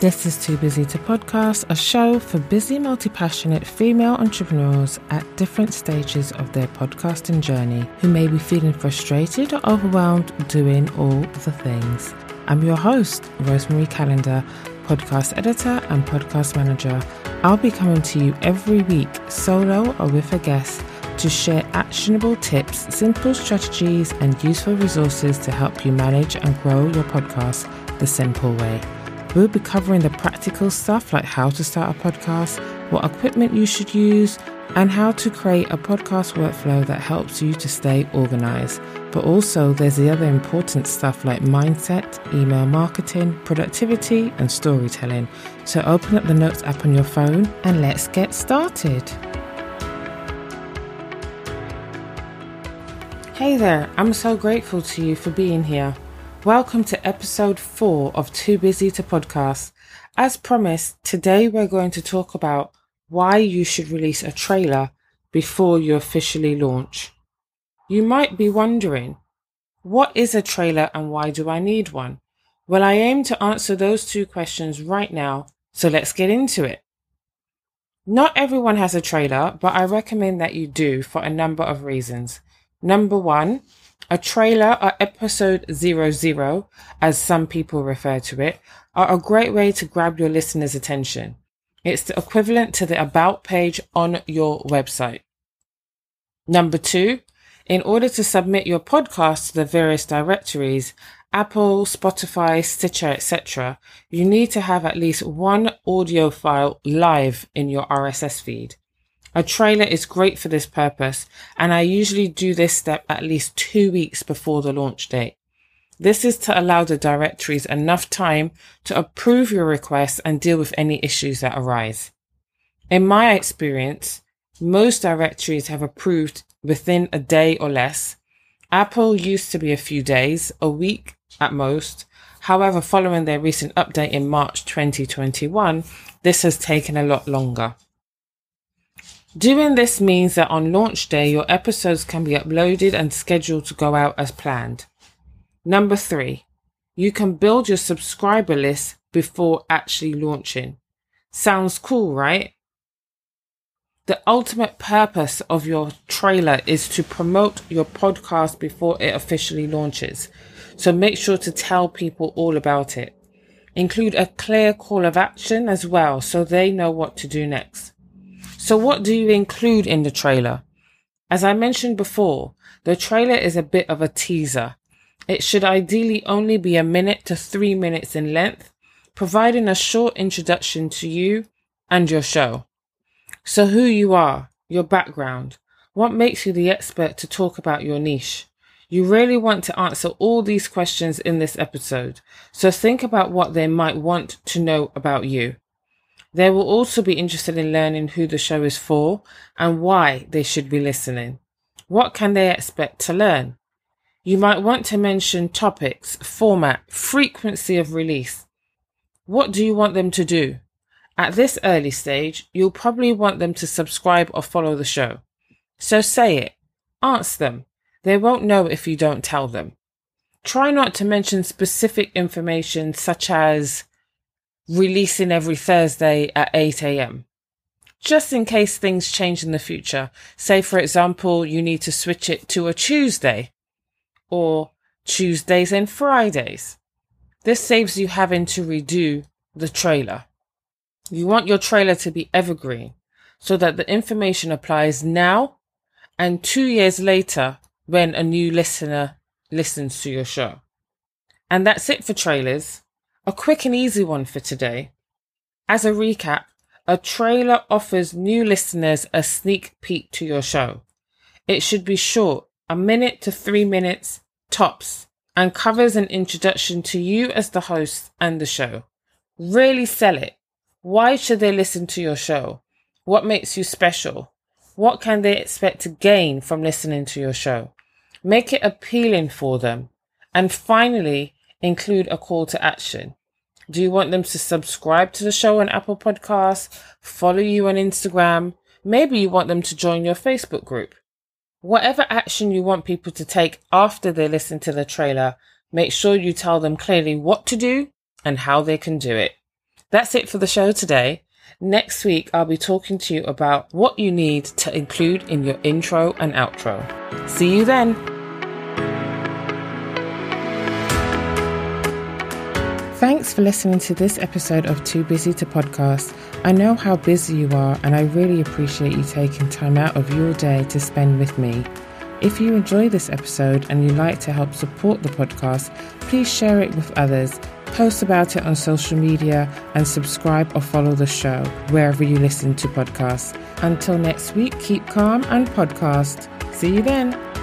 This is Too Busy to Podcast, a show for busy, multi passionate female entrepreneurs at different stages of their podcasting journey who may be feeling frustrated or overwhelmed doing all the things. I'm your host, Rosemarie Calendar, podcast editor and podcast manager. I'll be coming to you every week, solo or with a guest, to share actionable tips, simple strategies, and useful resources to help you manage and grow your podcast the simple way. We'll be covering the practical stuff like how to start a podcast, what equipment you should use, and how to create a podcast workflow that helps you to stay organized. But also, there's the other important stuff like mindset, email marketing, productivity, and storytelling. So, open up the Notes app on your phone and let's get started. Hey there, I'm so grateful to you for being here. Welcome to episode four of Too Busy to Podcast. As promised, today we're going to talk about why you should release a trailer before you officially launch. You might be wondering, what is a trailer and why do I need one? Well, I aim to answer those two questions right now, so let's get into it. Not everyone has a trailer, but I recommend that you do for a number of reasons. Number one, a trailer or episode 00, as some people refer to it, are a great way to grab your listeners' attention. It's the equivalent to the about page on your website. Number two, in order to submit your podcast to the various directories, Apple, Spotify, Stitcher, etc., you need to have at least one audio file live in your RSS feed. A trailer is great for this purpose, and I usually do this step at least two weeks before the launch date. This is to allow the directories enough time to approve your request and deal with any issues that arise. In my experience, most directories have approved within a day or less. Apple used to be a few days, a week at most. However, following their recent update in March 2021, this has taken a lot longer. Doing this means that on launch day, your episodes can be uploaded and scheduled to go out as planned. Number three, you can build your subscriber list before actually launching. Sounds cool, right? The ultimate purpose of your trailer is to promote your podcast before it officially launches. So make sure to tell people all about it. Include a clear call of action as well so they know what to do next. So what do you include in the trailer? As I mentioned before, the trailer is a bit of a teaser. It should ideally only be a minute to three minutes in length, providing a short introduction to you and your show. So who you are, your background, what makes you the expert to talk about your niche. You really want to answer all these questions in this episode, so think about what they might want to know about you. They will also be interested in learning who the show is for and why they should be listening. What can they expect to learn? You might want to mention topics, format, frequency of release. What do you want them to do? At this early stage, you'll probably want them to subscribe or follow the show. So say it. Ask them. They won't know if you don't tell them. Try not to mention specific information such as releasing every Thursday at 8 a.m. Just in case things change in the future. Say, for example, you need to switch it to a Tuesday or Tuesdays and Fridays. This saves you having to redo the trailer. You want your trailer to be evergreen so that the information applies now and two years later when a new listener listens to your show. And that's it for trailers. A quick and easy one for today. As a recap, a trailer offers new listeners a sneak peek to your show. It should be short, a minute to three minutes tops, and covers an introduction to you as the host and the show. Really sell it. Why should they listen to your show? What makes you special? What can they expect to gain from listening to your show? Make it appealing for them. And finally, include a call to action. Do you want them to subscribe to the show on Apple Podcasts, follow you on Instagram? Maybe you want them to join your Facebook group. Whatever action you want people to take after they listen to the trailer, make sure you tell them clearly what to do and how they can do it. That's it for the show today. Next week, I'll be talking to you about what you need to include in your intro and outro. See you then. Thanks for listening to this episode of Too Busy to Podcast. I know how busy you are, and I really appreciate you taking time out of your day to spend with me. If you enjoy this episode and you'd like to help support the podcast, please share it with others post about it on social media, and subscribe or follow the show wherever you listen to podcasts. Until next week, keep calm and podcast. See you then.